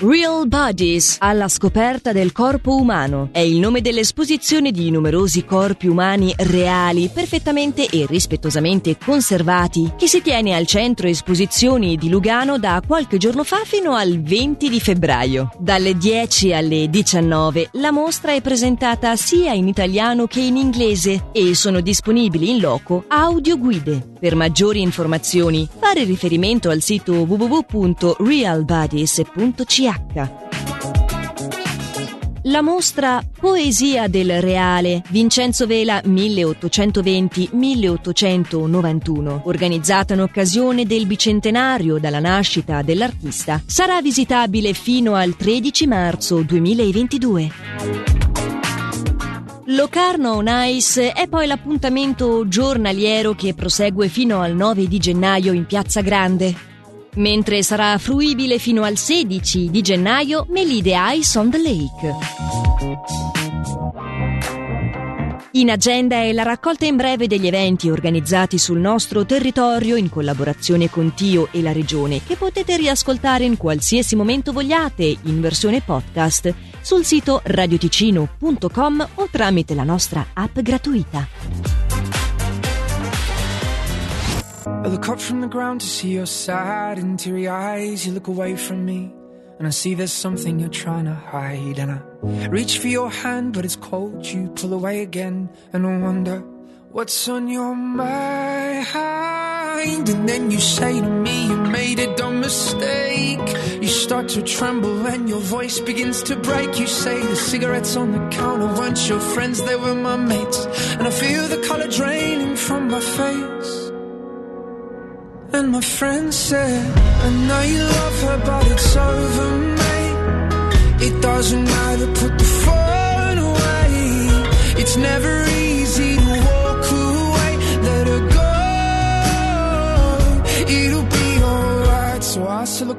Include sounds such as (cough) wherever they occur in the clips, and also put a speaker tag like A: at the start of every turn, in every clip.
A: Real Bodies, alla scoperta del corpo umano. È il nome dell'esposizione di numerosi corpi umani reali, perfettamente e rispettosamente conservati, che si tiene al centro esposizioni di Lugano da qualche giorno fa fino al 20 di febbraio. Dalle 10 alle 19 la mostra è presentata sia in italiano che in inglese e sono disponibili in loco audioguide. Per maggiori informazioni fare riferimento al sito www.realbodies.ch la mostra Poesia del Reale Vincenzo Vela 1820-1891, organizzata in occasione del bicentenario dalla nascita dell'artista, sarà visitabile fino al 13 marzo 2022. Locarno on Ice è poi l'appuntamento giornaliero che prosegue fino al 9 di gennaio in Piazza Grande mentre sarà fruibile fino al 16 di gennaio Melide Ice on the Lake. In agenda è la raccolta in breve degli eventi organizzati sul nostro territorio in collaborazione con Tio e la Regione che potete riascoltare in qualsiasi momento vogliate in versione podcast sul sito radioticino.com o tramite la nostra app gratuita. I look up from the ground to see your sad and teary eyes. You look away from me, and I see there's something you're trying to hide. And I reach for your hand, but it's cold. You pull away again, and I wonder what's on your mind. And then you say to me, You made a dumb mistake. Start to tremble, and your voice begins to break. You say the cigarettes on the counter weren't your friends, they were my mates. And I feel the color draining from my face. And my friend said, I know you love her, but it's over, mate. It doesn't matter, put the phone away. It's never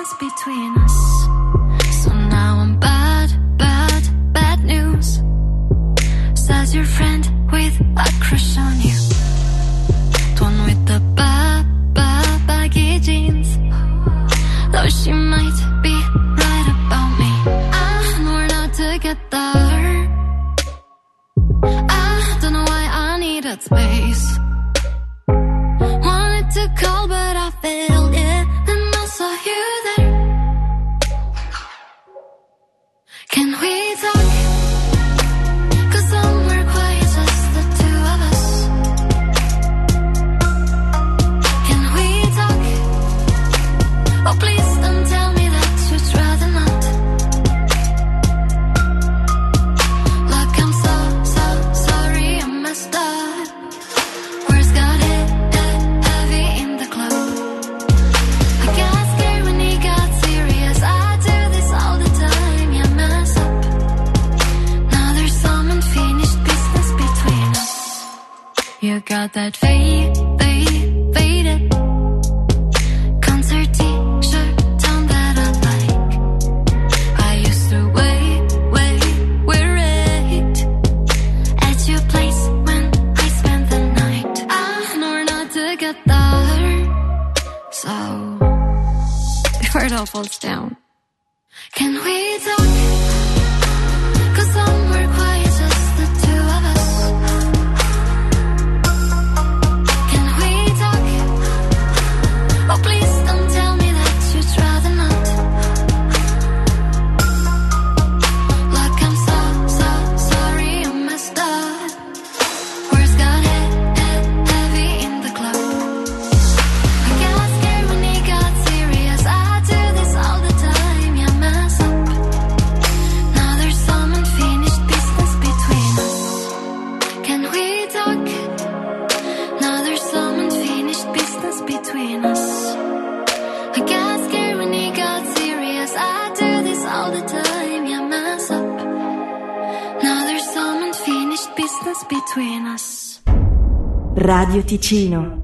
B: distance between us. So now I'm bad, bad, bad news. Says your friend with a crush on you. One with the bad, bad, baggy jeans. Though she might be right about me. And we're not together. I don't know why I need a space. that fade, fade, faded concert t-shirt on that I like. I used to wait, wait, wear it at your place when I spent the night. I know not to get there, so before (laughs) it all falls down, can we talk? Cause I'm
C: Radio Ticino.